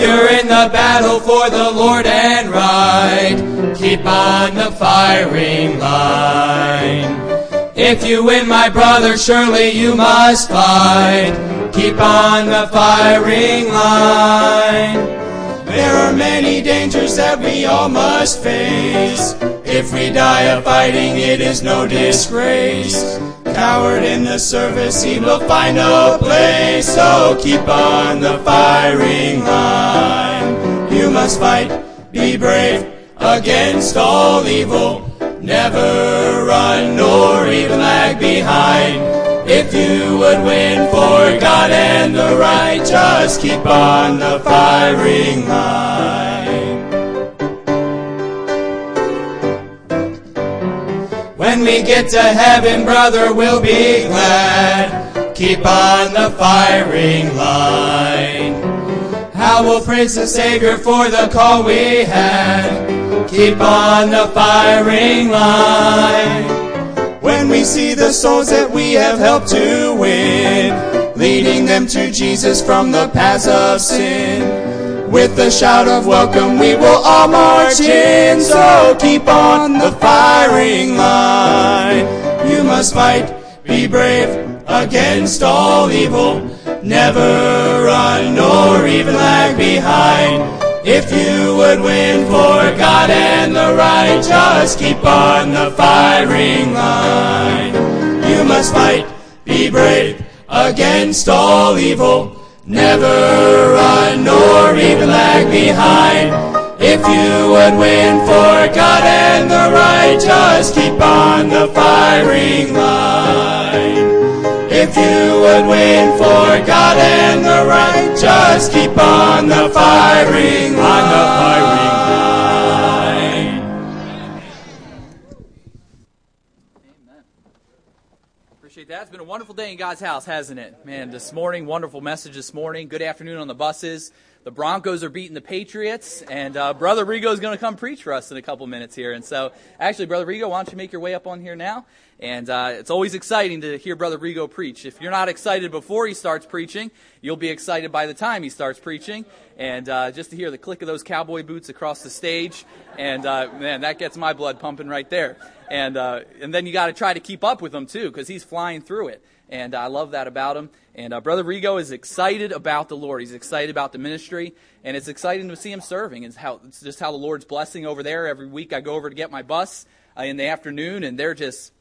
you're in the battle for the Lord and right, keep on the firing line. If you win, my brother, surely you must fight. Keep on the firing line. There are many dangers that we all must face. If we die of fighting, it is no disgrace. Coward in the service, he will find no place. So keep on the firing line. You must fight, be brave against all evil. Never run nor even lag behind. If you would win for God and the right, just keep on the firing line. When we get to heaven, brother, we'll be glad. Keep on the firing line. How we'll praise the Savior for the call we had. Keep on the firing line. When we see the souls that we have helped to win, leading them to Jesus from the paths of sin. With a shout of welcome, we will all march in. So keep on the firing line. You must fight, be brave against all evil. Never run nor even lag behind. If you would win for God and the right, just keep on the firing line. You must fight, be brave against all evil. Never run nor even lag behind. If you would win for God and the right, just keep on the firing line. If you would win for God and the right, just keep on the firing line. On the firing wonderful day in God's house, hasn't it? Man, this morning, wonderful message this morning. Good afternoon on the buses. The Broncos are beating the Patriots, and uh, Brother Rigo is going to come preach for us in a couple minutes here. And so, actually, Brother Rigo, why don't you make your way up on here now? And uh, it's always exciting to hear Brother Rigo preach. If you're not excited before he starts preaching, you'll be excited by the time he starts preaching. And uh, just to hear the click of those cowboy boots across the stage, and uh, man, that gets my blood pumping right there. And uh, and then you got to try to keep up with him too, because he's flying through it. And I love that about him. And uh, Brother Rigo is excited about the Lord. He's excited about the ministry, and it's exciting to see him serving. It's, how, it's just how the Lord's blessing over there. Every week I go over to get my bus uh, in the afternoon, and they're just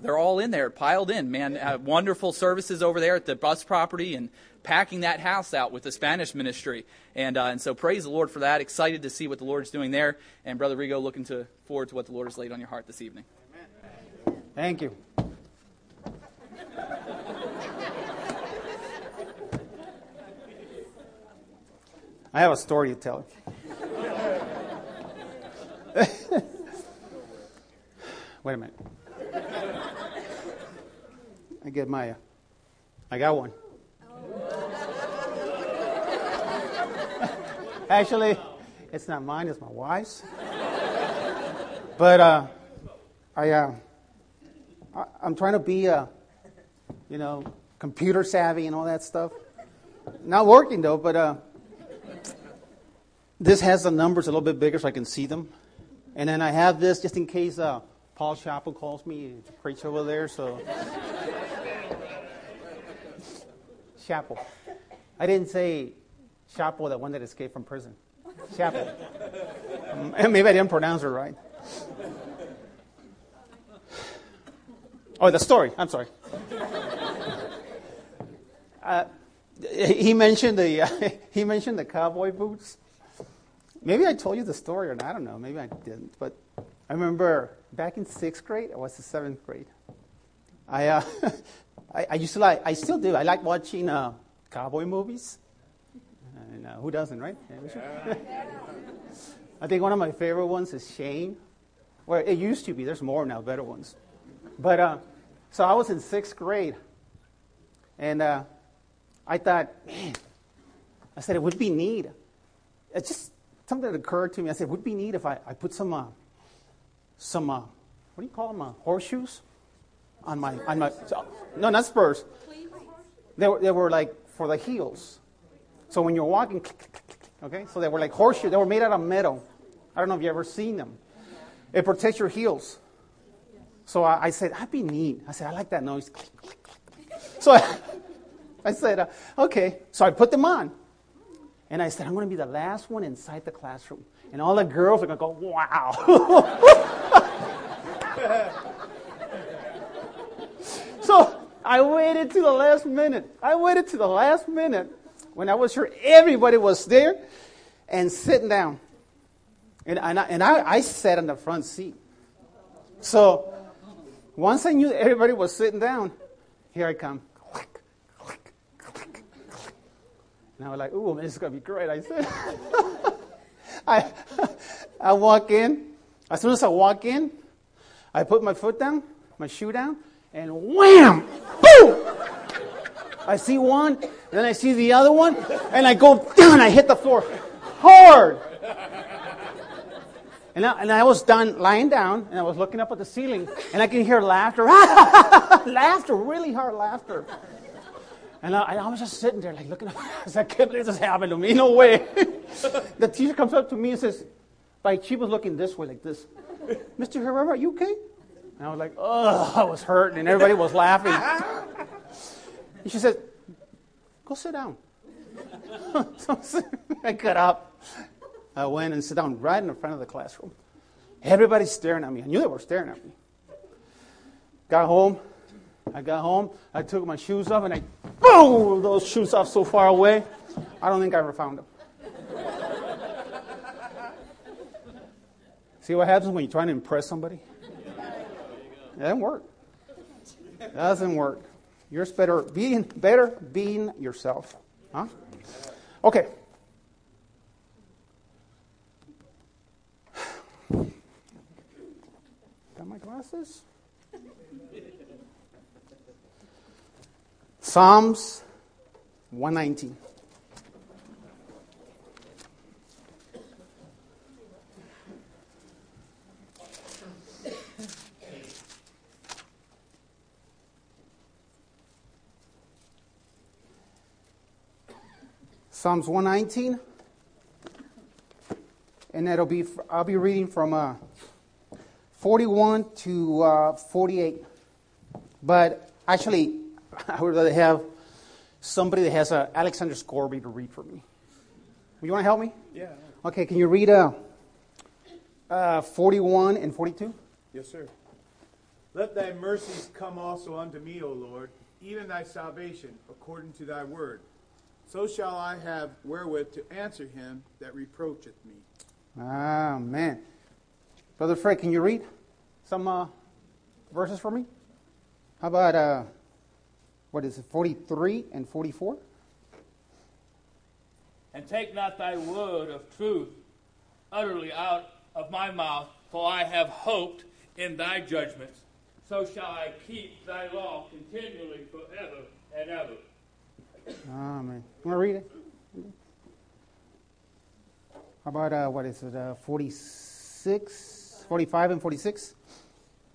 they're all in there, piled in. Man, uh, wonderful services over there at the bus property, and packing that house out with the Spanish ministry. And uh, and so praise the Lord for that. Excited to see what the Lord's doing there. And Brother Rigo, looking to forward to what the Lord has laid on your heart this evening. Thank you. I have a story to tell. Wait a minute. I get my, uh, I got one. Actually, it's not mine, it's my wife's. But uh, I, uh, I, I'm trying to be, uh, you know, computer savvy and all that stuff. Not working though, but uh, this has the numbers a little bit bigger so I can see them. And then I have this just in case uh, Paul Chappell calls me to preach over there. So, Chappell. I didn't say Chappell, that one that escaped from prison. Chappell. Um, maybe I didn't pronounce it right. Oh, the story. I'm sorry. Uh, he mentioned the uh, he mentioned the cowboy boots. Maybe I told you the story, or I don't know. Maybe I didn't. But I remember back in sixth grade, or was it seventh grade? I, uh, I, I, used to like, I still do. I like watching uh, cowboy movies. And uh, who doesn't, right? I think one of my favorite ones is Shane. Well, it used to be. There's more now, better ones. But uh, so I was in sixth grade, and uh, I thought, man, I said it would be neat. It just something that occurred to me. I said, would be neat if I, I put some, uh, some, uh, what do you call them, uh, horseshoes on my, on my, so, no, not spurs. They were, they were like for the heels. So when you're walking, Okay, so they were like horseshoe. They were made out of metal. I don't know if you ever seen them. It protects your heels. So I, I said, that'd be neat. I said, I like that noise. Click, click, click. So I, I said, uh, okay. So I put them on. And I said, I'm going to be the last one inside the classroom. And all the girls are going to go, wow. so I waited to the last minute. I waited to the last minute when I was sure everybody was there and sitting down. And, and, I, and I, I sat in the front seat. So once I knew everybody was sitting down, here I come. Click, click, click, click. And I was like, ooh, this is going to be great. I said, I, I walk in. As soon as I walk in, I put my foot down, my shoe down, and wham! Boom! I see one, then I see the other one, and I go down, I hit the floor hard. And I, and I was done lying down, and I was looking up at the ceiling, and I can hear laughter. laughter, really hard laughter. And I, I, was just sitting there, like looking up. I said, I can't believe this happened to me. No way. the teacher comes up to me and says, like, she was looking this way, like this. Mr. Herrera, are you okay? And I was like, oh, I was hurting, and everybody was laughing. and she said, go sit down. so I got up. I went and sat down right in the front of the classroom. Everybody's staring at me. I knew they were staring at me. Got home. I got home. I took my shoes off and I boom those shoes off so far away. I don't think I ever found them. See what happens when you're trying to impress somebody? It doesn't work. It doesn't work. You're better being better being yourself. Huh? Okay. Got my glasses? Psalms 119. Psalms 119. And that'll be, I'll be reading from uh, 41 to uh, 48. But actually, I would rather have somebody that has uh, Alexander Scourby to read for me. You want to help me? Yeah. Okay, can you read uh, uh, 41 and 42? Yes, sir. Let thy mercies come also unto me, O Lord, even thy salvation, according to thy word. So shall I have wherewith to answer him that reproacheth me. Ah, man. Brother Fred, can you read some uh, verses for me? How about, uh, what is it, 43 and 44? And take not thy word of truth utterly out of my mouth, for I have hoped in thy judgments. So shall I keep thy law continually forever and ever. Amen. You want to read it? How about, uh, what is it, uh, 46, 45 and 46?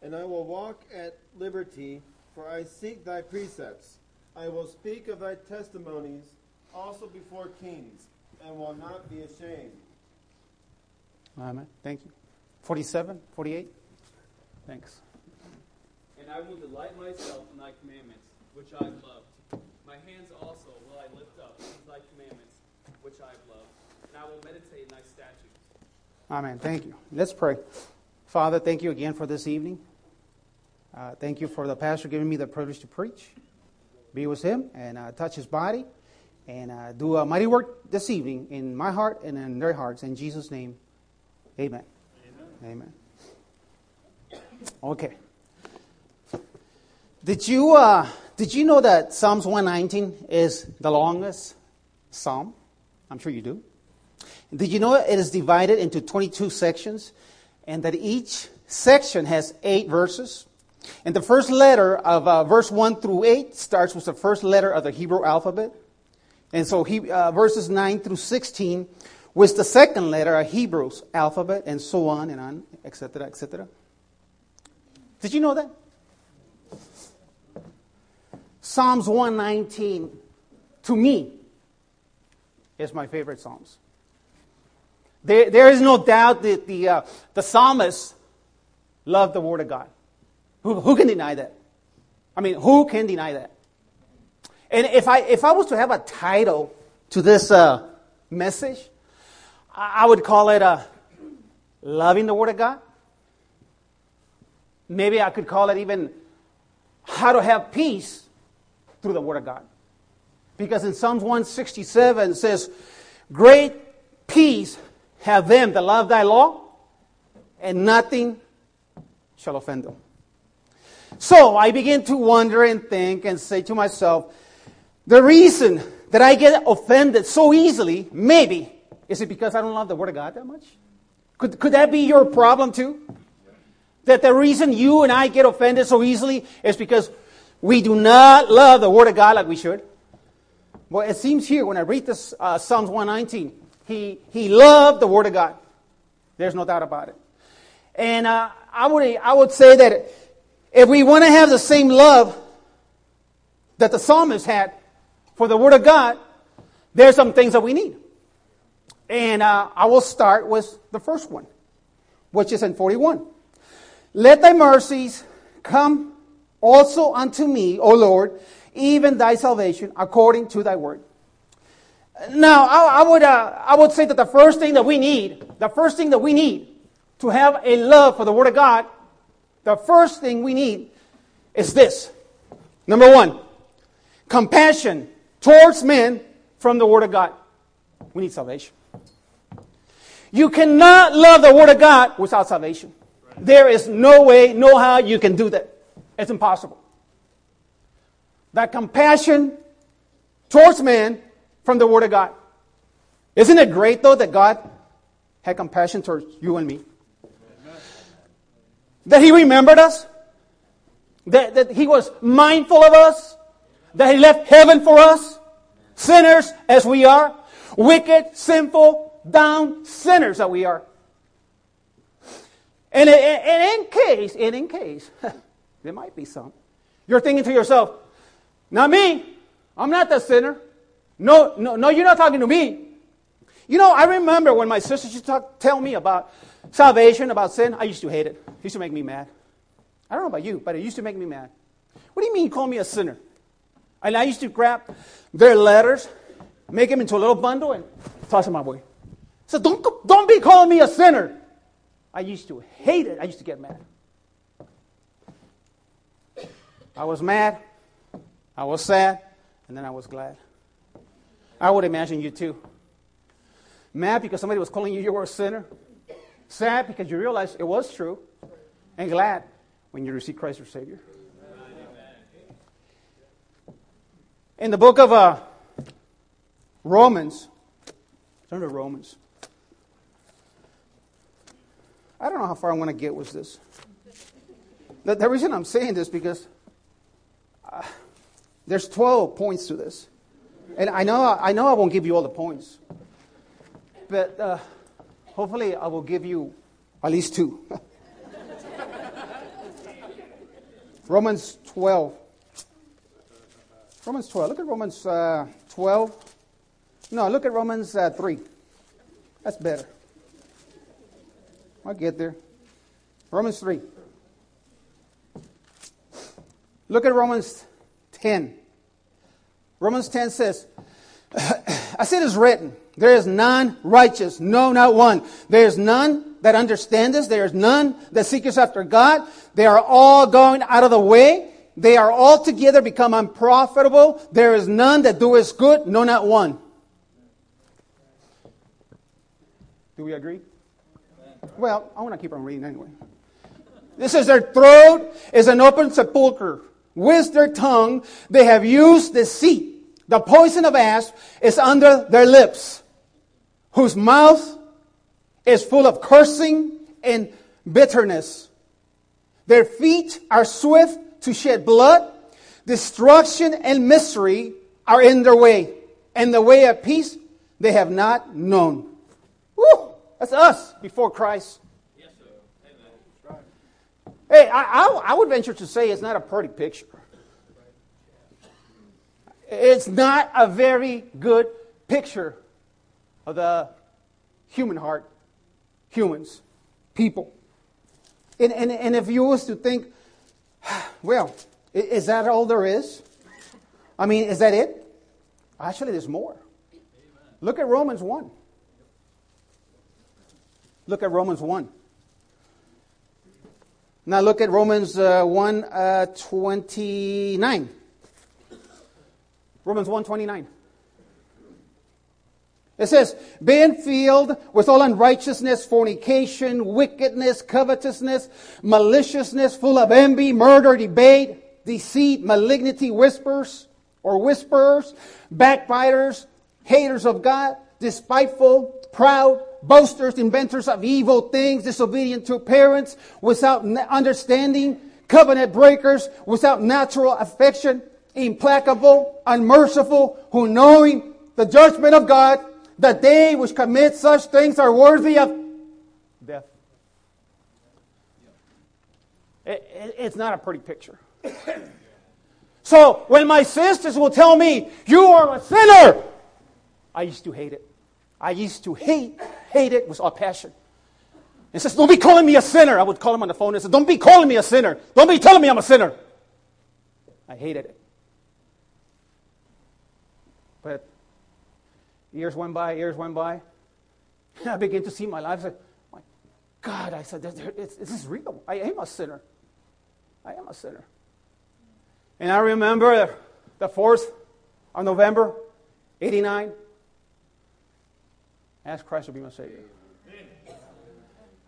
And I will walk at liberty, for I seek thy precepts. I will speak of thy testimonies also before kings, and will not be ashamed. Amen. Thank you. 47, 48? Thanks. And I will delight myself in thy commandments, which I have loved. My hands also will I lift up to thy commandments, which I have loved. And I will meditate in thy statutes. Amen. Thank you. Let's pray. Father, thank you again for this evening. Uh, thank you for the pastor giving me the privilege to preach. Be with him and uh, touch his body and uh, do a mighty work this evening in my heart and in their hearts. In Jesus' name, amen. Amen. amen. Okay. Did you, uh, did you know that Psalms 119 is the longest psalm? I'm sure you do. Did you know it is divided into 22 sections and that each section has eight verses? And the first letter of uh, verse 1 through 8 starts with the first letter of the Hebrew alphabet. And so he, uh, verses 9 through 16 was the second letter of Hebrew's alphabet, and so on and on, etc., etc. Did you know that? Psalms 119, to me, is my favorite Psalms. There, there is no doubt that the, uh, the psalmist loved the Word of God. Who, who can deny that? I mean, who can deny that? And if I, if I was to have a title to this uh, message, I, would call it uh, Loving the Word of God. Maybe I could call it even How to Have Peace through the Word of God. Because in Psalms 167 it says, Great peace have them that love thy law, and nothing shall offend them. So I begin to wonder and think and say to myself, the reason that I get offended so easily, maybe, is it because I don't love the Word of God that much? Could, could that be your problem too? That the reason you and I get offended so easily is because we do not love the Word of God like we should? Well, it seems here when I read this uh, Psalms 119, he, he loved the Word of God. There's no doubt about it. And uh, I, would, I would say that if we want to have the same love that the psalmist had for the Word of God, there's some things that we need. And uh, I will start with the first one, which is in 41. Let thy mercies come also unto me, O Lord, even thy salvation, according to thy word. Now, I, I would, uh, I would say that the first thing that we need, the first thing that we need to have a love for the Word of God, the first thing we need is this. Number one, compassion towards men from the Word of God. We need salvation. You cannot love the Word of God without salvation. There is no way, no how you can do that. It's impossible. That compassion towards man from the Word of God. Isn't it great, though, that God had compassion towards you and me? That He remembered us? That, that He was mindful of us? That He left heaven for us? Sinners as we are? Wicked, sinful, down sinners that we are. And, and in case, and in case, there might be some, you're thinking to yourself, not me. I'm not the sinner. No, no, no, you're not talking to me. You know, I remember when my sister used to talk, tell me about salvation, about sin, I used to hate it. It used to make me mad. I don't know about you, but it used to make me mad. What do you mean you call me a sinner? And I used to grab their letters, make them into a little bundle, and toss them my way. So don't, don't be calling me a sinner. I used to hate it. I used to get mad. I was mad. I was sad. And then I was glad. I would imagine you too. Mad because somebody was calling you you were a sinner. Sad because you realize it was true. And glad when you receive Christ as Savior. In the book of uh, Romans, turn to Romans. I don't know how far I'm going to get with this. The, the reason I'm saying this because uh, there's 12 points to this. And I know, I know I won't give you all the points, but uh, hopefully I will give you at least two. Romans 12. Romans 12. Look at Romans uh, 12. No, look at Romans uh, 3. That's better. I'll get there. Romans 3. Look at Romans 10. Romans 10 says, As it is written, there is none righteous, no, not one. There is none that understandeth. There is none that seeketh after God. They are all going out of the way. They are all together become unprofitable. There is none that doeth good, no, not one. Do we agree? Well, I want to keep on reading anyway. This is their throat is an open sepulchre. With their tongue, they have used deceit. The poison of asp is under their lips, whose mouth is full of cursing and bitterness. Their feet are swift to shed blood. Destruction and misery are in their way, and the way of peace they have not known. Woo! That's us before Christ. Hey, I, I, I, would venture to say it's not a pretty picture. It's not a very good picture of the human heart. humans, people. And, and, and if you was to think, well, is that all there is? I mean, is that it? Actually, there's more. Look at Romans 1. Look at Romans 1. Now look at Romans uh, 1 uh, 29. Romans 1 29. It says, being filled with all unrighteousness, fornication, wickedness, covetousness, maliciousness, full of envy, murder, debate, deceit, malignity, whispers or whisperers, backbiters, haters of God, despiteful, proud, boasters, inventors of evil things, disobedient to parents, without understanding, covenant breakers, without natural affection, implacable, unmerciful, who knowing the judgment of God, that they which commit such things are worthy of death. It- it- it's not a pretty picture. so when my sisters will tell me, You are a sinner, I used to hate it. I used to hate, hate it with all passion. And says, Don't be calling me a sinner. I would call him on the phone and say, Don't be calling me a sinner. Don't be telling me I'm a sinner. I hated it. But years went by, years went by. I began to see my life. I said, My God, I said, this, this is real. I am a sinner. I am a sinner. And I remember the 4th of November, 89. I asked Christ to be my Savior.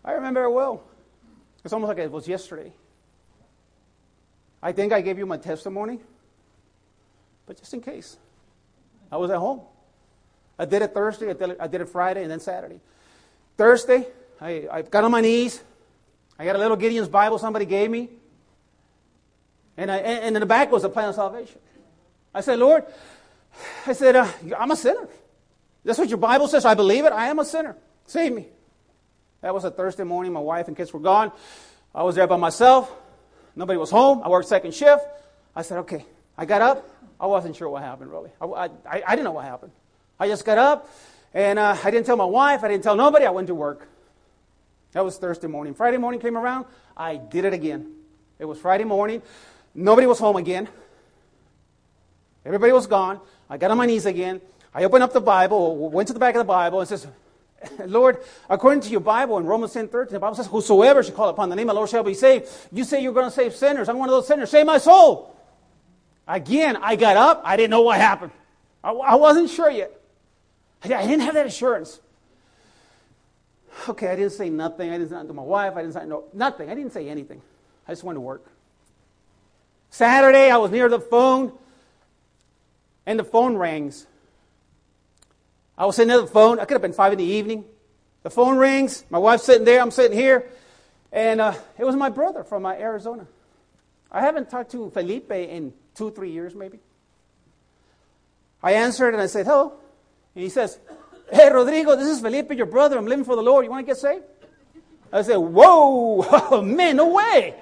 I remember it well. It's almost like it was yesterday. I think I gave you my testimony, but just in case. I was at home. I did it Thursday, I did it, I did it Friday, and then Saturday. Thursday, I, I got on my knees. I got a little Gideon's Bible somebody gave me. And, I, and in the back was a plan of salvation. I said, Lord, I said, uh, I'm a sinner. That's what your Bible says. I believe it. I am a sinner. Save me. That was a Thursday morning. My wife and kids were gone. I was there by myself. Nobody was home. I worked second shift. I said, okay. I got up. I wasn't sure what happened, really. I, I, I didn't know what happened. I just got up, and uh, I didn't tell my wife. I didn't tell nobody. I went to work. That was Thursday morning. Friday morning came around. I did it again. It was Friday morning. Nobody was home again. Everybody was gone. I got on my knees again. I opened up the Bible, went to the back of the Bible, and says, Lord, according to your Bible in Romans 10 13, the Bible says, Whosoever shall call upon the name of the Lord shall be saved. You say you're going to save sinners. I'm one of those sinners. Save my soul. Again, I got up. I didn't know what happened. I, I wasn't sure yet. I, didn't have that assurance. Okay, I didn't say nothing. I didn't say nothing to my wife. I didn't say no, nothing. I didn't say anything. I just went to work. Saturday, I was near the phone, and the phone rings. I was sitting at the phone. I could have been five in the evening. The phone rings. My wife's sitting there. I'm sitting here. And uh, it was my brother from uh, Arizona. I haven't talked to Felipe in two, three years, maybe. I answered and I said, hello. And he says, hey, Rodrigo, this is Felipe, your brother. I'm living for the Lord. You want to get saved? I said, whoa, man, no way.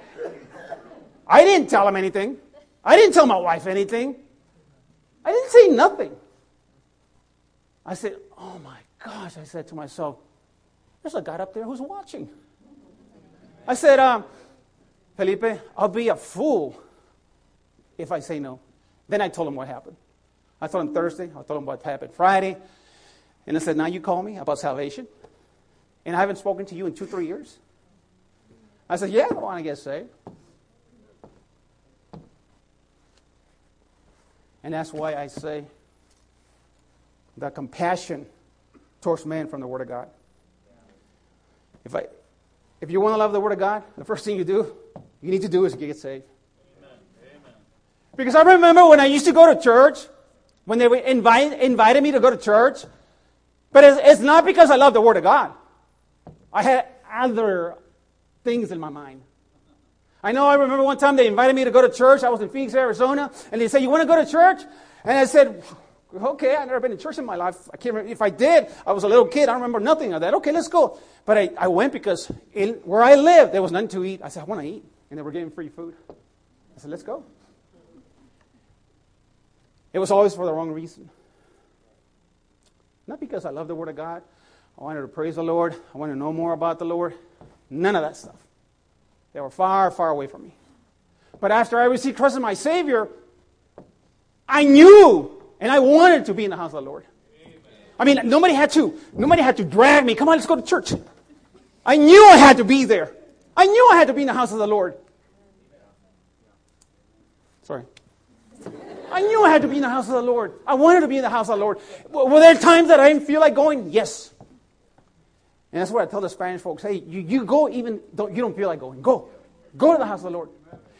I didn't tell him anything. I didn't tell my wife anything. I didn't say nothing. I said, Oh my gosh, I said to myself, there's a God up there who's watching. I said, um, Felipe, I'll be a fool if I say no. Then I told him what happened. I told him Thursday, I told him what happened Friday. And I said, Now you call me about salvation. And I haven't spoken to you in two, three years. I said, Yeah, I want to get saved. And that's why I say the compassion towards man from the Word of God. If, I, if you want to love the Word of God, the first thing you do, you need to do is get saved. Amen. Amen. Because I remember when I used to go to church, when they invite, invited me to go to church, but it's, it's not because I love the Word of God. I had other things in my mind. I know I remember one time they invited me to go to church. I was in Phoenix, Arizona, and they said, You want to go to church? And I said, Okay, I've never been to church in my life. I can't remember. If I did, I was a little kid. I don't remember nothing of that. Okay, let's go. But I, I went because in, where I lived, there was nothing to eat. I said, I want to eat. And they were giving free food. I said, Let's go. It was always for the wrong reason. Not because I love the Word of God. I wanted to praise the Lord. I wanted to know more about the Lord. None of that stuff. They were far, far away from me. But after I received Christ as my Savior, I knew and I wanted to be in the house of the Lord. I mean, nobody had to, nobody had to drag me. Come on, let's go to church. I knew I had to be there. I knew I had to be in the house of the Lord. Sorry. I knew I had to be in the house of the Lord. I wanted to be in the house of the Lord. Were there times that I didn't feel like going? Yes. And that's what I tell the Spanish folks. Hey, you, you go even don't you don't feel like going. Go. Go to the house of the Lord.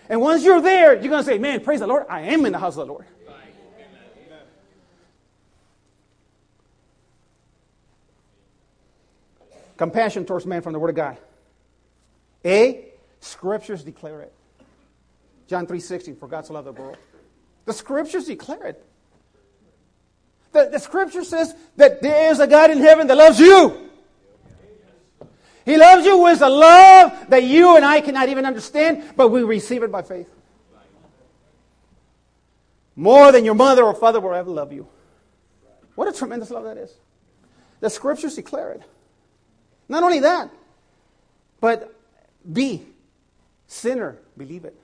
And once you're there, you're gonna say, Man, praise the Lord, I am in the house of the Lord. Compassion towards man from the Word of God. A, scriptures declare it. John 3.16, for God so loved the world. The scriptures declare it. The, the scripture says that there is a God in heaven that loves you. He loves you with a love that you and I cannot even understand, but we receive it by faith. More than your mother or father will ever love you. What a tremendous love that is. The scriptures declare it. Not only that, but B, sinner, believe it.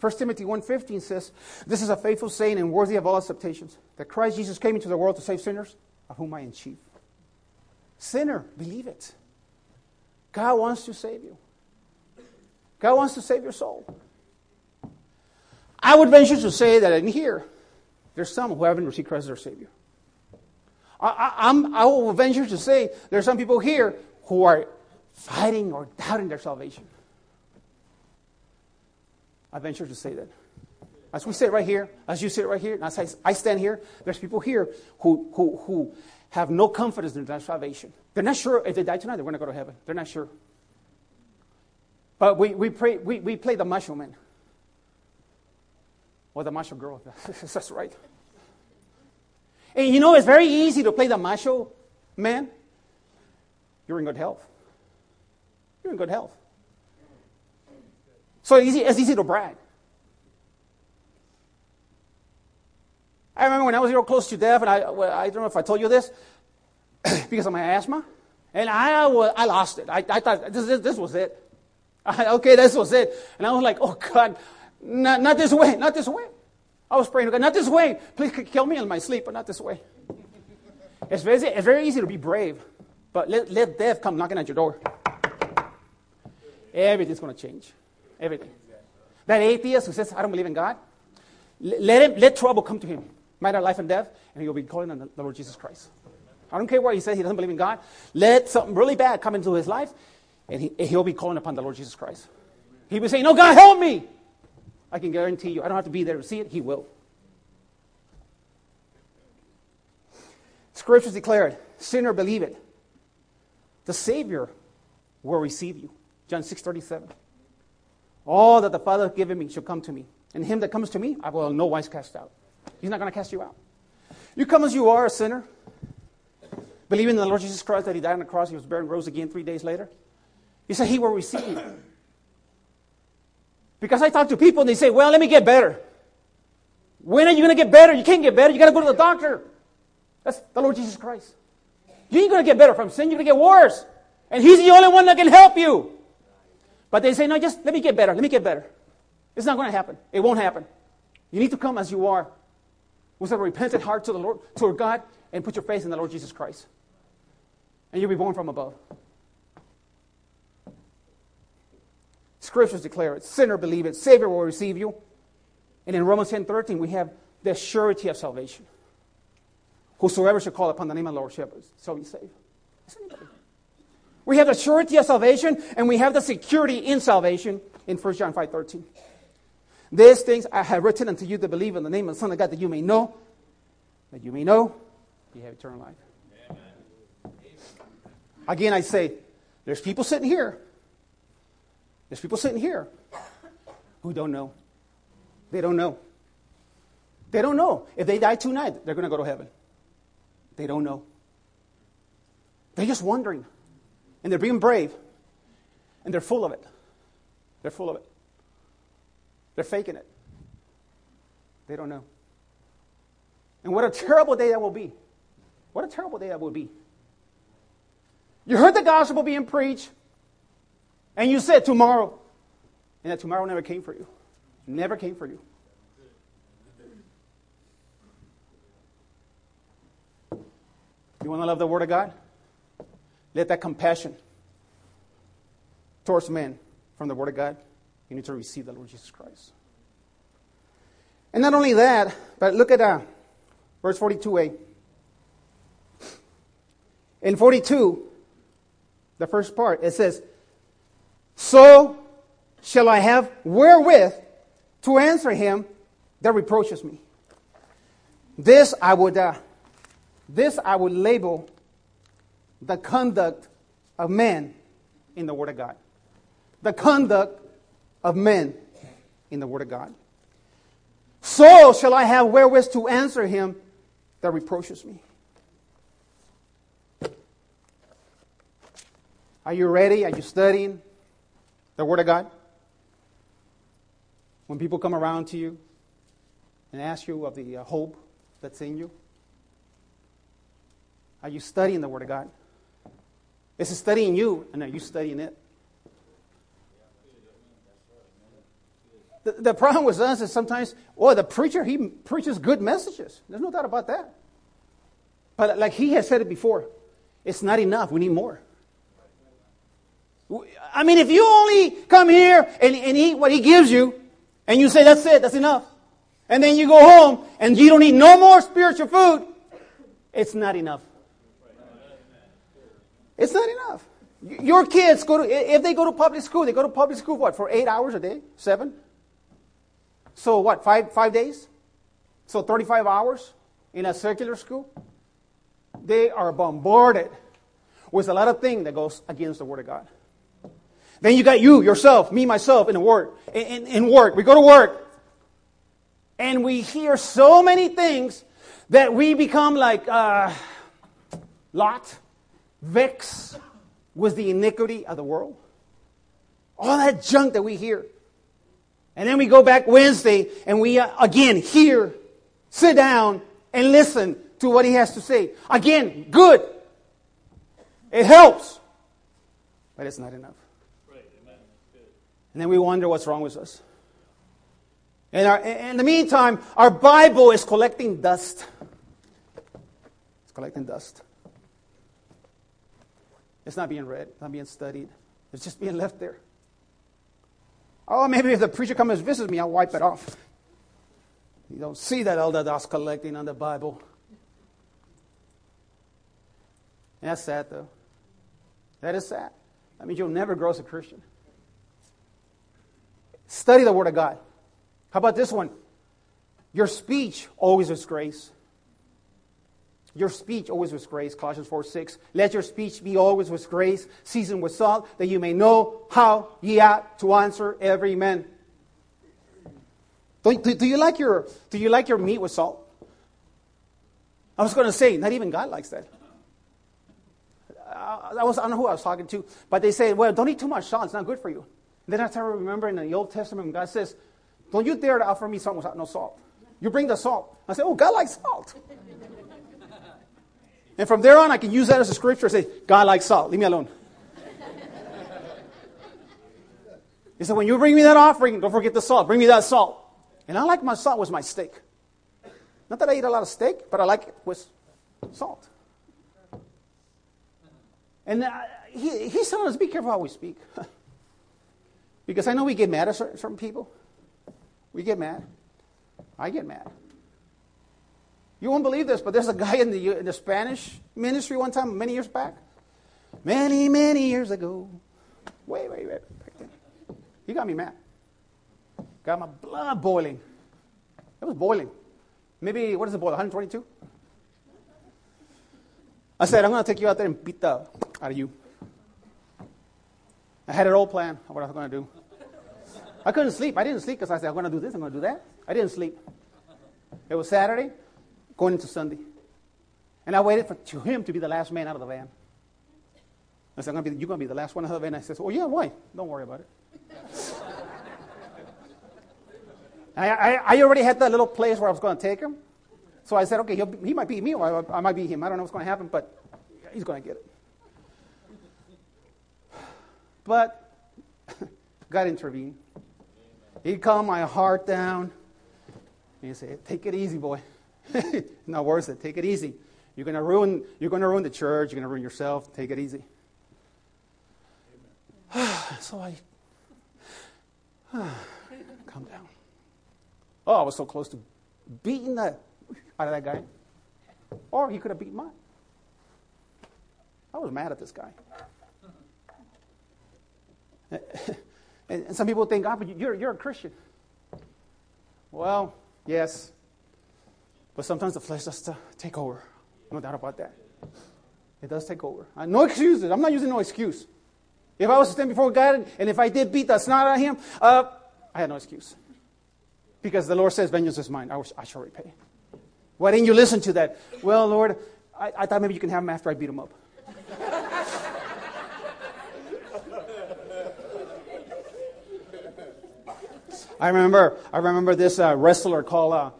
1 Timothy 1.15 says, This is a faithful saying and worthy of all acceptations, that Christ Jesus came into the world to save sinners, of whom I am chief. Sinner, believe it. God wants to save you. God wants to save your soul. I would venture to say that in here, there's some who haven't received Christ as their Savior. I, I'm, I will venture to say there are some people here who are fighting or doubting their salvation. I venture to say that. As we sit right here, as you sit right here, and as I, I stand here, there's people here who, who, who have no confidence in their salvation. They're not sure if they die tonight, they're going to go to heaven. They're not sure. But we, we, pray, we, we play the macho man. Or the macho girl. That's right. And you know, it's very easy to play the macho man. You're in good health. You're in good health. So easy, it's easy to brag. I remember when I was real close to death, and I, I don't know if I told you this, because of my asthma, and I, I lost it. I, I thought this, this, this was it. I, okay, this was it. And I was like, oh God, not, not this way, not this way. I was praying to God, not this way. Please kill me in my sleep, but not this way. It's very, it's very easy to be brave, but let, let death come knocking at your door. Everything's going to change. Everything. That atheist who says, I don't believe in God, let, him, let trouble come to him, matter of life and death, and he'll be calling on the Lord Jesus Christ. I don't care what he says, he doesn't believe in God. Let something really bad come into his life, and, he, he'll be calling upon the Lord Jesus Christ. He'll be saying, No, God, help me. I can guarantee you, I don't have to be there to see it, he will. Scriptures declare it. Sinner, believe it. The Savior will receive you. John 6 37. All that the Father has given me shall come to me. And him that comes to me, I will no wise cast out. He's not going to cast you out. You come as you are, a sinner, believing in the Lord Jesus Christ that He died on the cross, He was buried and rose again three days later. You say, He will receive you. Because I talk to people and they say, Well, let me get better. When are you going to get better? You can't get better. You got to go to the doctor. That's the Lord Jesus Christ. You ain't going to get better from sin. You're going to get worse. And He's the only one that can help you. But they say, no, just let me get better. Let me get better. It's not going to happen. It won't happen. You need to come as you are with a repentant heart to the Lord, to God, and put your faith in the Lord Jesus Christ. And you'll be born from above. Scriptures declare it. Sinner believe it. Savior will receive you. And in Romans 10 13, we have the surety of salvation. Whosoever shall call upon the name of the Lord shall be saved. We have the surety of salvation and we have the security in salvation in 1 John 5 13. These things I have written unto you to believe in the name of the Son of God that you may know, that you may know you have eternal life. Amen. Again, I say, there's people sitting here. There's people sitting here who don't know. They don't know. They don't know. If they die tonight, they're going to go to heaven. They don't know. They're just wondering. And they're being brave. And they're full of it. They're full of it. They're faking it. They don't know. And what a terrible day that will be. What a terrible day that will be. You heard the gospel being preached, and you said tomorrow, and that tomorrow never came for you. Never came for you. You want to love the Word of God? Let that compassion towards men from the Word of God, you need to receive the Lord Jesus Christ. And not only that, but look at uh, verse 42a. In 42, the first part, it says, So shall I have wherewith to answer him that reproaches me. This I would, uh, this I would label the conduct of men in the Word of God. The conduct of men in the Word of God. So shall I have wherewith to answer him that reproaches me. Are you ready? Are you studying the Word of God? When people come around to you and ask you of the uh, hope that's in you, are you studying the Word of God? Is it studying you, and are you studying it? The, the problem with us is sometimes, oh, the preacher, he preaches good messages. There's no doubt about that. But like he has said it before, it's not enough. We need more. I mean, if you only come here and, and eat what he gives you, and you say, that's it, that's enough, and then you go home and you don't eat no more spiritual food, it's not enough. It's not enough. Your kids go to, if they go to public school, they go to public school, what, for eight hours a day? Seven? So what, five, five days? So 35 hours in a secular school? They are bombarded with a lot of things that goes against the Word of God. Then you got you, yourself, me, myself, in the work, in, in work. We go to work, and we hear so many things that we become like uh, Lot, vexed with the iniquity of the world. All that junk that we hear. And then we go back Wednesday and we uh, again hear, sit down, and listen to what he has to say. Again, good. It helps. But it's not enough. And then we wonder what's wrong with us. And our, in the meantime, our Bible is collecting dust. It's collecting dust. It's not being read, it's not being studied. It's just being left there. Oh, maybe if the preacher comes and visits me, I'll wipe it off. You don't see that all the dust collecting on the Bible. That's sad, though. That is sad. That means you'll never grow as a Christian. Study the Word of God. How about this one? Your speech always is grace. Your speech always with grace, Colossians 4 6. Let your speech be always with grace, seasoned with salt, that you may know how ye ought to answer every man. Do, do, do, you like your, do you like your meat with salt? I was going to say, not even God likes that. I, I, was, I don't know who I was talking to, but they say, well, don't eat too much salt, it's not good for you. Then I started remembering in the Old Testament, God says, Don't you dare to offer me something without no salt. You bring the salt. I said, Oh, God likes salt. And from there on, I can use that as a scripture and say, God likes salt. Leave me alone. he said, When you bring me that offering, don't forget the salt. Bring me that salt. And I like my salt with my steak. Not that I eat a lot of steak, but I like it with salt. And uh, he, he's telling us, be careful how we speak. Because I know we get mad at certain people. We get mad. I get mad. You won't believe this, but there's a guy in the, in the Spanish ministry one time, many years back. Many, many years ago. Wait, wait, wait. He got me mad. Got my blood boiling. It was boiling. Maybe, what is it boil, 122? I said, I'm going to take you out there and beat the out of you. I had it all planned, what I was going to do. I couldn't sleep. I didn't sleep because I said, I'm going to do this, I'm going to do that. I didn't sleep. It was Saturday, going into Sunday. And I waited for to him to be the last man out of the van. I said, I'm gonna be, You're going to be the last one out of the van. I said, Oh, yeah, why? Don't worry about it. I, I, I, already had that little place where I was going to take him. So I said, Okay, he might be me or I, I might be him. I don't know what's going to happen, but he's going to get it. But God intervened. He calmed my heart down. He said, Take it easy, boy. Not worth it. Take it easy. You're gonna ruin you're gonna ruin the church, you're gonna ruin yourself. Take it easy. so I calm down. Oh, I was so close to beating the out of that guy. Or he could have beaten mine. I was mad at this guy. and, some people think, oh, but you're, you're a Christian. Well, yes. But sometimes the flesh does take over. No doubt about that. It does take over. Uh, no excuses. I'm not using no excuse. If I was to stand before God and if I did beat the snot out of him, uh, I had no excuse. Because the Lord says, Vengeance is mine. I, I shall repay. Why didn't you listen to that? Well, Lord, I, I thought maybe you can have him after I beat him up. I remember, I remember this uh, wrestler called uh,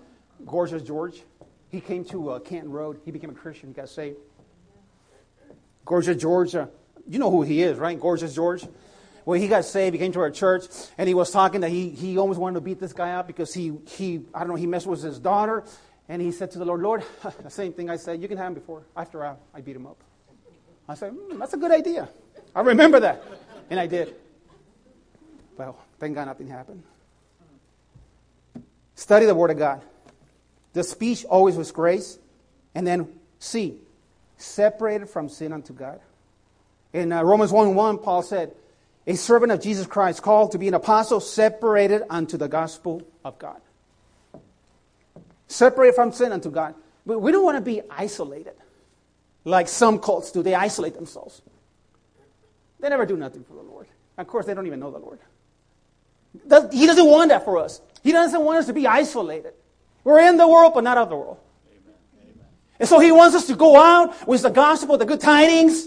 Gorgeous George. He came to uh, Canton Road. He became a Christian. He got saved. Gorgeous George, uh, you know who he is, right? Gorgeous George. Well, he got saved. He came to our church, and he was talking that he, he almost wanted to beat this guy up because he, he I don't know, he messed with his daughter. And he said to the Lord, Lord, the same thing I said, you can have him before, after I, I beat him up. I said, mm, that's a good idea. I remember that. And I did. Well, thank God nothing happened. Study the Word of God. The speech always was grace. And then C, separated from sin unto God. In uh, Romans 1 1, Paul said, A servant of Jesus Christ, called to be an apostle, separated unto the gospel of God. Separated from sin unto God. But we don't want to be isolated like some cults do. They isolate themselves. They never do nothing for the Lord. Of course, they don't even know the Lord. He doesn't want that for us. He doesn't want us to be isolated. We're in the world, but not of the world. Amen. And so he wants us to go out with the gospel, the good tidings,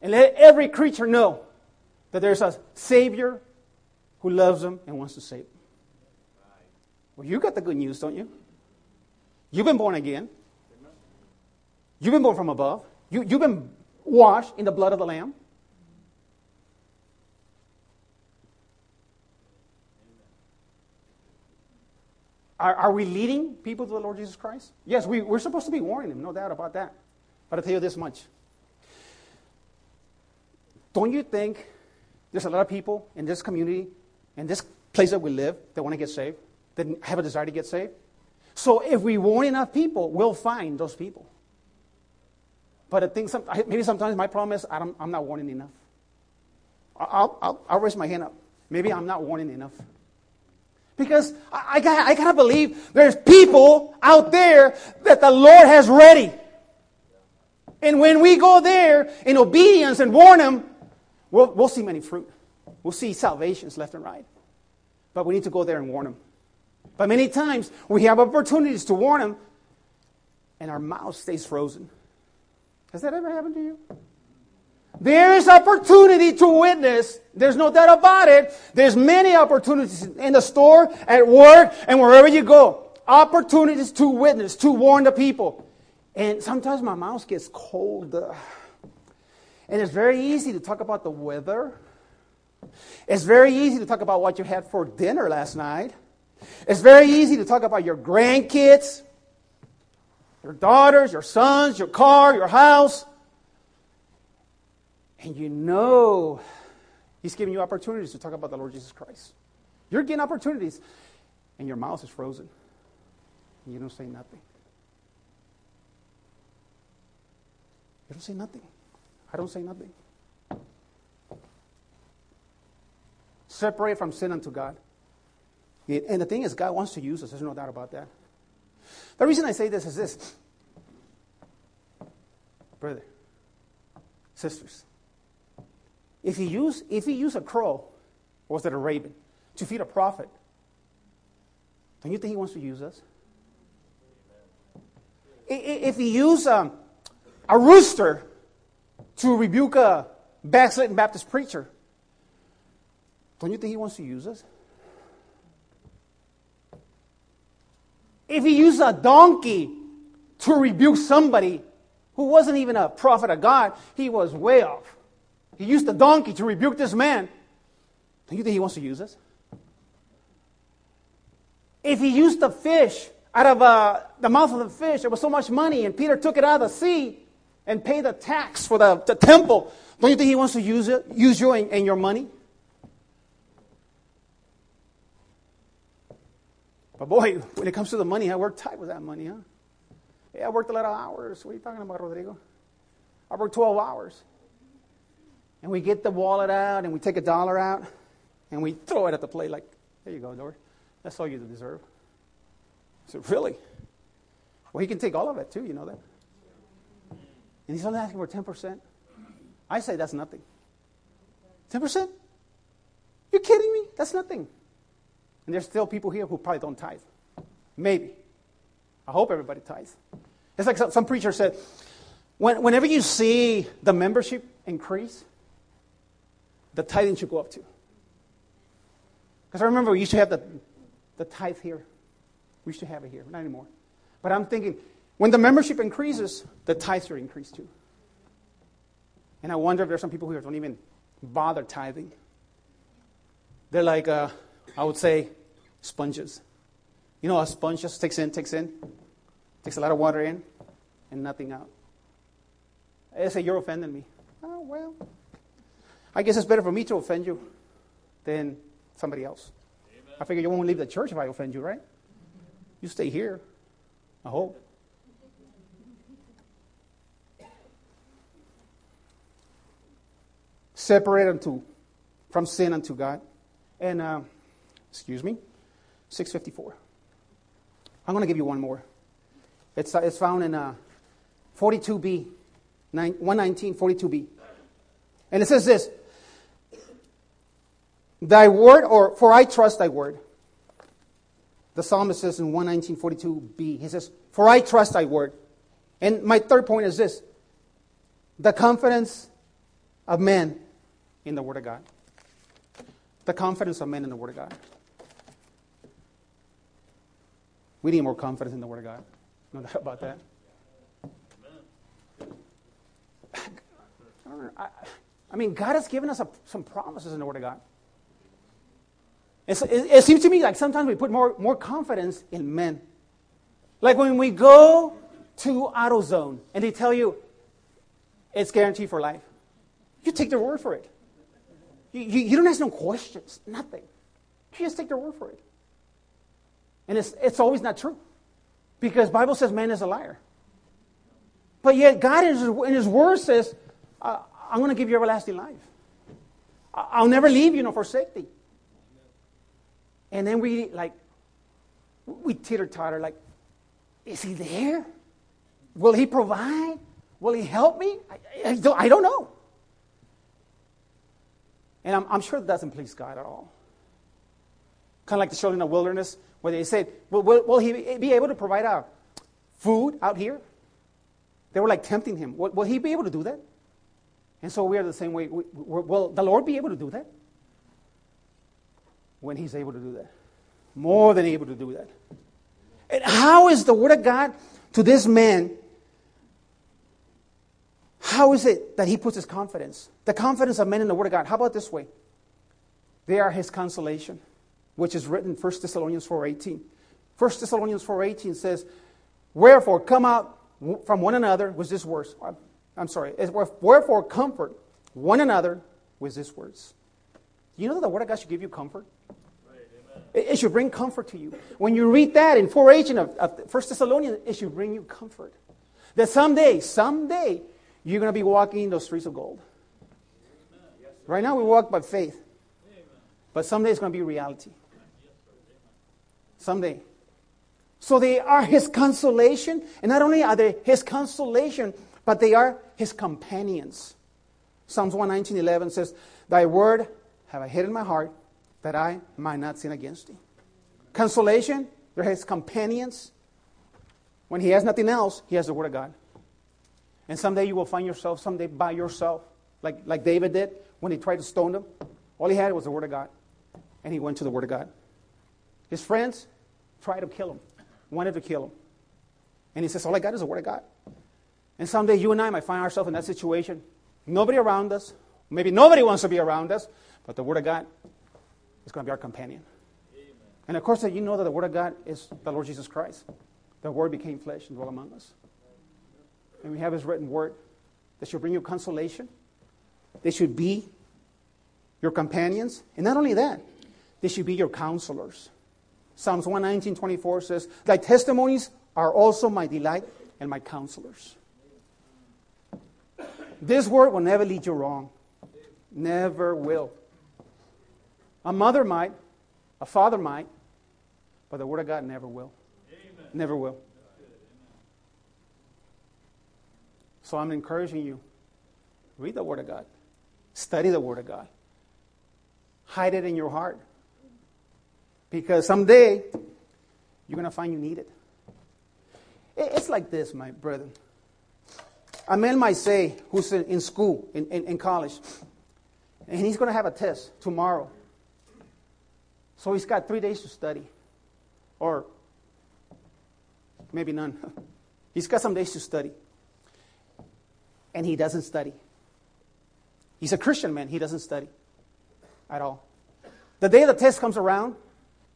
and let every creature know that there's a Savior who loves them and wants to save them. Well, you got the good news, don't you? You've been born again. You've been born from above. You, you've been washed in the blood of the Lamb. Are, are we leading people to the Lord Jesus Christ? Yes, we, we're supposed to be warning them, no doubt about that. But I'll tell you this much. Don't you think there's a lot of people in this community, in this place that we live, that want to get saved, that have a desire to get saved? So if we warn enough people, we'll find those people. But I think some, maybe sometimes my problem is I am not warning enough. I'll, I'll, I'll raise my hand up. Maybe I'm not warning enough. Because I, I, gotta, I gotta believe there's people out there that the Lord has ready. And when we go there in obedience and warn them, we'll, we'll see many fruit. We'll see salvations left and right. But we need to go there and warn them. But many times we have opportunities to warn them, and our mouth stays frozen. Has that ever happened to you? There is opportunity to witness. There's no doubt about it. There's many opportunities in the store, at work, and wherever you go. Opportunities to witness, to warn the people. And sometimes my mouth gets cold. And it's very easy to talk about the weather. It's very easy to talk about what you had for dinner last night. It's very easy to talk about your grandkids, your daughters, your sons, your car, your house. And you know He's giving you opportunities to talk about the Lord Jesus Christ. You're getting opportunities, and your mouth is frozen. And you don't say nothing. You don't say nothing. I don't say nothing. Separate from sin unto God. And the thing is, God wants to use us. There's no doubt about that. The reason I say this is this. Brother, sisters, if he used, if he used a crow, or was it a raven, to feed a prophet, don't you think he wants to use us? If he used um, a rooster to rebuke a backslidden Baptist preacher, don't you think he wants to use us? If he used a donkey to rebuke somebody who wasn't even a prophet of God, he was way off. He used the donkey to rebuke this man. Don't you think he wants to use us? If he used the fish out of uh, the mouth of the fish, there was so much money, and Peter took it out of the sea and paid the tax for the, the temple. Don't you think he wants to use it, use you and, and your money? But boy, when it comes to the money, I work tight with that money, huh? Yeah, I worked a lot of hours. What are you talking about, Rodrigo? I worked 12 hours. And we get the wallet out and we take a dollar out and we throw it at the plate like, there you go, Dory. That's all you deserve. I said, really? Well, he can take all of it too, you know that. And he's only asking for 10%. I say that's nothing. 10%? You're kidding me? That's nothing. And there's still people here who probably don't tithe. Maybe. I hope everybody tithes. It's like some preacher said, when, whenever you see the membership increase, the tithing should go up too. Because I remember we used to have the, the tithe here. We used to have it here, not anymore. But I'm thinking, when the membership increases, the tithe should increase too. And I wonder if there's some people here who don't even bother tithing. They're like, uh, I would say, sponges. You know, a sponge just takes in, takes in, takes a lot of water in, and nothing out. They say, You're offending me. Oh, well, I guess it's better for me to offend you than somebody else. Amen. I figure you won't leave the church if I offend you, right? You stay here. I hope. Separate unto from sin unto God. And uh, excuse me, 654. I'm going to give you one more. It's, uh, it's found in uh, 42b, 119, 42b. And it says this Thy word, or for I trust thy word. The psalmist says in 11942b, he says, For I trust thy word. And my third point is this the confidence of men in the word of God. The confidence of men in the word of God. We need more confidence in the word of God. No doubt about that. I, I mean, God has given us a, some promises in the Word of God. It, it, seems to me like sometimes we put more, more confidence in men. Like when we go to AutoZone and they tell you it's guaranteed for life, you take their word for it. You, you, you don't ask no questions, nothing. You just take their word for it. And it's, it's always not true. Because Bible says man is a liar. But yet God in his, in his word says, uh, I'm going to give you everlasting life. I'll never leave you nor forsake thee. And then we like, we teeter totter like, is he there? Will he provide? Will he help me? I, I, don't, I don't, know. And I'm, I'm, sure that doesn't please God at all. Kind of like the children in the wilderness, where they said, will, will, will he be able to provide our food out here? They were like tempting him. Will, will he be able to do that? And so we are the same way. We, will the Lord be able to do that? When He's able to do that. More than able to do that. And how is the Word of God to this man? How is it that he puts his confidence? The confidence of men in the Word of God. How about this way? They are his consolation, which is written in 1 Thessalonians 4.18. 1 Thessalonians 4.18 says, Wherefore come out from one another with this verse. I'm sorry. Wherefore, comfort one another with these words. You know that the Word of God should give you comfort? It, should bring comfort to you. When you read that in 418 of, of 1 Thessalonians, it should bring you comfort. That someday, someday, you're going to be walking those streets of gold. Right now, we walk by faith. But someday it's going to be reality. Someday. So they are his consolation. And not only are they his consolation, but they are his companions. Psalms 119.11 says, Thy word have I hid in my heart that I might not sin against thee. Consolation, they're his companions. When he has nothing else, he has the word of God. And someday you will find yourself someday by yourself, like, like David did when he tried to stone them. All he had was the word of God. And he went to the word of God. His friends tried to kill him, wanted to kill him. And he says, All I got is the word of God. And someday you and I might find ourselves in that situation. Nobody around us, Maybe nobody wants to be around us, but the Word of God is going to be our companion. And of course, you know that the Word of God is the Lord Jesus Christ. The Word became flesh and dwelt among us. And we have His written Word that should bring you consolation. They should be your companions. And not only that, they should be your counselors. Psalms 119, 24 says, Thy testimonies are also my delight and my counselors. This word will never lead you wrong. Never will. A mother might, a father might, but the Word of God never will. Amen. Never will. So I'm encouraging you read the Word of God, study the Word of God, hide it in your heart. Because someday you're going to find you need it. It's like this, my brethren. A man might say, who's in school, in, in, in college, and he's going to have a test tomorrow. So he's got three days to study, or maybe none. He's got some days to study, and he doesn't study. He's a Christian man, he doesn't study at all. The day the test comes around,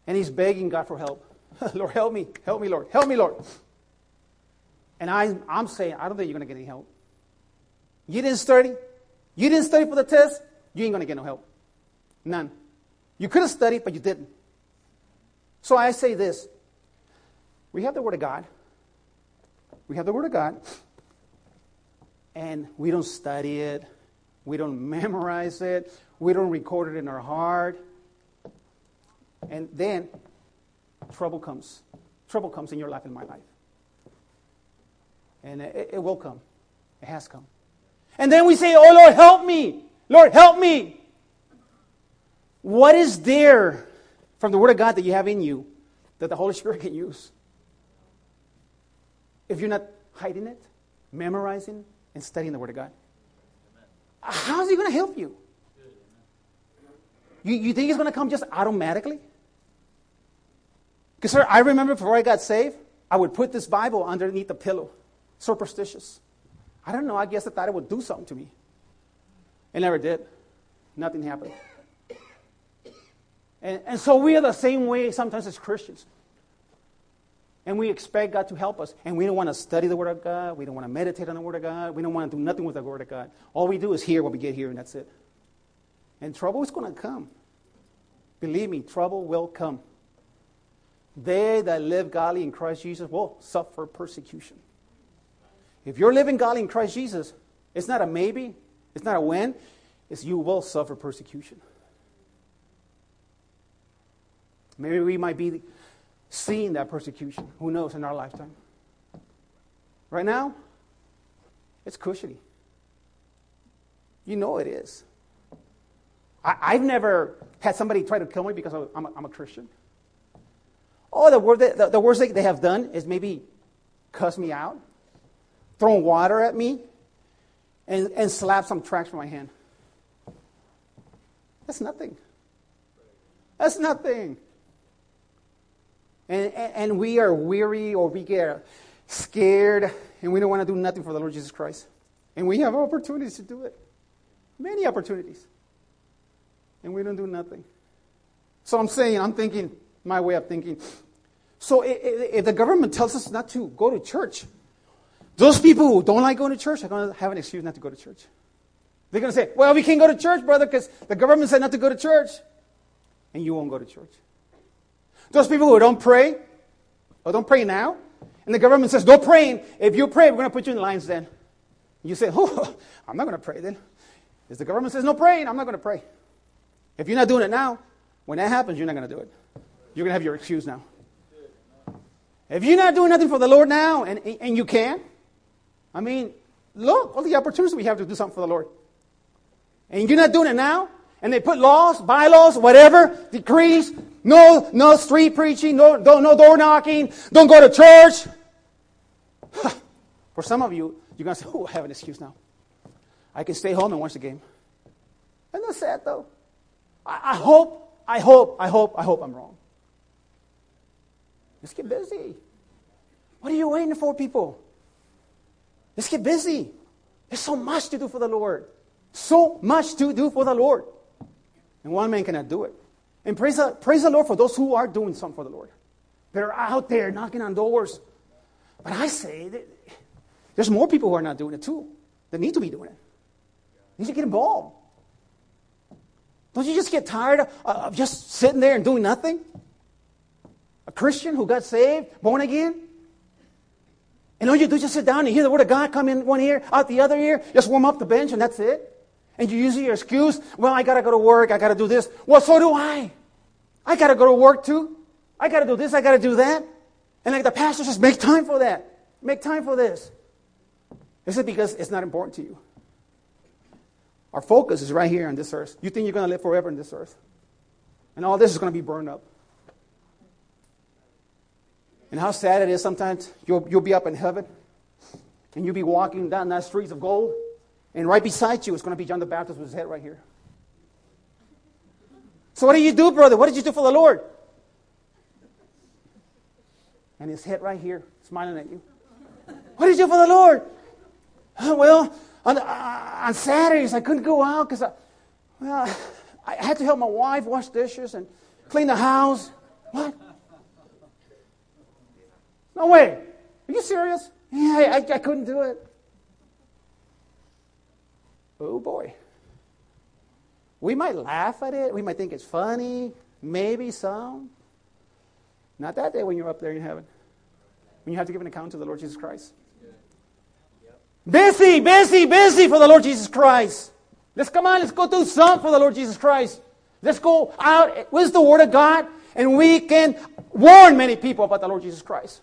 and he's begging God for help. Lord, help me, help me, Lord, help me, Lord. And I, I'm saying, I don't think you're going to get any help. You didn't study. You didn't study for the test. You ain't going to get no help. None. You could have studied, but you didn't. So I say this we have the Word of God. We have the Word of God. And we don't study it. We don't memorize it. We don't record it in our heart. And then trouble comes. Trouble comes in your life, in my life. And it, it will come. It has come. And then we say, Oh Lord, help me. Lord, help me. What is there from the Word of God that you have in you that the Holy Spirit can use? If you're not hiding it, memorizing, and studying the Word of God, how is He going to help you? You, you think He's going to come just automatically? Because, sir, I remember before I got saved, I would put this Bible underneath the pillow superstitious. I don't know. I guess I thought it would do something to me. It never did. Nothing happened. And, and so we are the same way sometimes as Christians. And we expect God to help us. And we don't want to study the Word of God. We don't want to meditate on the Word of God. We don't want to do nothing with the Word of God. All we do is hear what we get here, and that's it. And trouble is going to come. Believe me, trouble will come. They that live godly in Christ Jesus will suffer persecution. If you're living godly in Christ Jesus, it's not a maybe, it's not a when, it's you will suffer persecution. Maybe we might be seeing that persecution. Who knows in our lifetime? Right now, it's cushiony. You know it is. I, have never had somebody try to kill me because I'm a, I'm a Christian. Oh, the, word, the, the worst thing they have done is maybe cuss me out, thrown water at me, and, and slapped some tracts from my hand. That's nothing. That's nothing. And, and, we are weary or we get scared and we don't want to do nothing for the Lord Jesus Christ. And we have opportunities to do it. Many opportunities. And we don't do nothing. So I'm saying, I'm thinking, my way of thinking. So if the government tells us not to go to church, those people who don't like going to church are going to have an excuse not to go to church. They're going to say, well, we can't go to church, brother, because the government said not to go to church. And you won't go to church. Those people who don't pray, or don't pray now, and the government says, no praying. If you pray, we're going to put you in the lines then. You say, oh, I'm not going to pray then. If the government says no praying, I'm not going to pray. If you're not doing it now, when that happens, you're not going to do it. You're going to have your excuse now. If you're not doing nothing for the Lord now, and, and you can, I mean, look, all the opportunities we have to do something for the Lord. And you're not doing it now, and they put laws, bylaws, whatever, decrees, no, no street preaching, no, no, no door knocking, don't go to church. For some of you, you're going to say, oh, I have an excuse now. I can stay home and watch the game. Isn't that sad, though? I, I hope, I hope, I hope, I hope I'm wrong. Let's get busy. What are you waiting for, people? Let's get busy. There's so much to do for the Lord. So much to do for the Lord. And one man cannot do it. And praise the, praise the Lord for those who are doing something for the Lord. They're out there knocking on doors. But I say, there's more people who are not doing it too. They need to be doing it. They need to get involved. Don't you just get tired of, of just sitting there and doing nothing? A Christian who got saved, born again? And all you do is just sit down and hear the word of God come in one ear, out the other ear, just warm up the bench, and that's it. And you use your excuse, well, I gotta go to work, I gotta do this. Well, so do I. I gotta go to work too. I gotta do this, I gotta do that. And like the pastor says, make time for that. Make time for this. Is it because it's not important to you? Our focus is right here on this earth. You think you're going to live forever in this earth. And all this is going to be burned up. And how sad it is sometimes you'll, you'll be up in heaven and you'll be walking down that streets of gold, and right beside you is going to be John the Baptist with his head right here. So, what did you do, brother? What did you do for the Lord? And his head right here, smiling at you. What did you do for the Lord? Well, on, uh, on Saturdays, I couldn't go out because I, well, I had to help my wife wash dishes and clean the house. What? No way. Are you serious? Yeah, I, I couldn't do it. Oh boy. We might laugh at it. We might think it's funny. Maybe some. Not that day when you're up there in heaven. When you have to give an account to the Lord Jesus Christ. Busy, busy, busy for the Lord Jesus Christ. Let's come on, let's go do something for the Lord Jesus Christ. Let's go out with the Word of God and we can warn many people about the Lord Jesus Christ.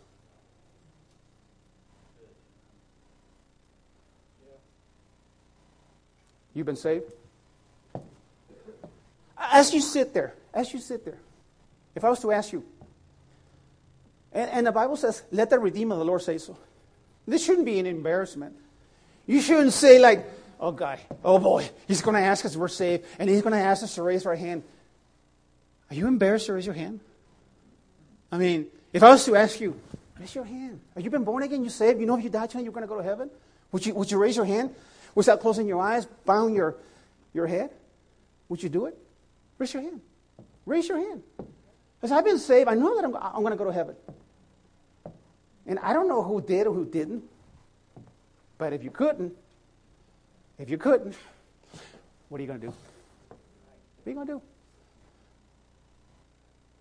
You've been saved? As you sit there, as you sit there, if I was to ask you, and, and the Bible says, let the Redeemer of the Lord say so. This shouldn't be an embarrassment. You shouldn't say, like, oh, God, oh, boy, he's going to ask us if we're saved, and he's going to ask us to raise our hand. Are you embarrassed to raise your hand? I mean, if I was to ask you, raise your hand. Have you been born again? You saved? You know if you die tonight, you're going to go to heaven? Would you, would you raise your hand without closing your eyes, bowing your, your head? Would you do it? Raise your hand. Raise your hand. Because I've been saved. I know that I'm, I'm going to go to heaven. And I don't know who did or who didn't. But if you couldn't, if you couldn't, what are you going to do? What are you going to do?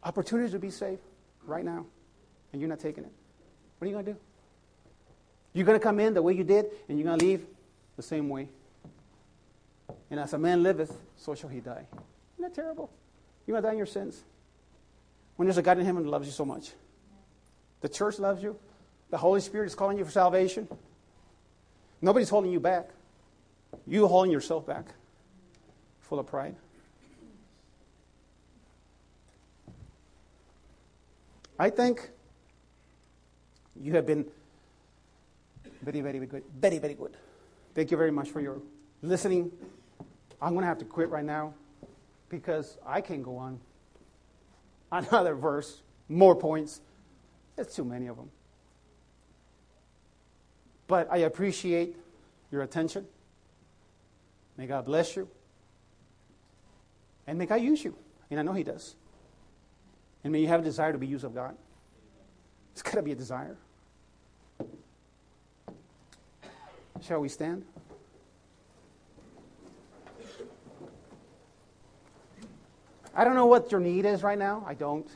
Opportunity to be saved right now, and you're not taking it. What are you going to do? You're going to come in the way you did, and you're going to leave the same way. And as a man liveth, so shall he die. Isn't that terrible? You're going to die in your sins. When there's a God in heaven who loves you so much. The church loves you. The Holy Spirit is calling you for salvation. Nobody's holding you back. You holding yourself back, full of pride. I think you have been very, very good. Very, very good. Thank you very much for your listening. I'm going to have to quit right now because I can't go on. Another verse, more points. It's too many of them. But I appreciate your attention. May God bless you. And may God use you. And I know He does. And may you have a desire to be used of God. It's got to be a desire. Shall we stand? I don't know what your need is right now. I don't.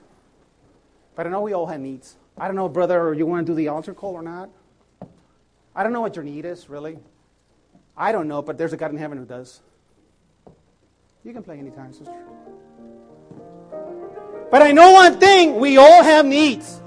But I know we all have needs. I don't know, brother, you want to do the altar call or not. I don't know what your need is, really. I don't know, but there's a God in heaven who does. You can play anytime, sister. But I know one thing we all have needs.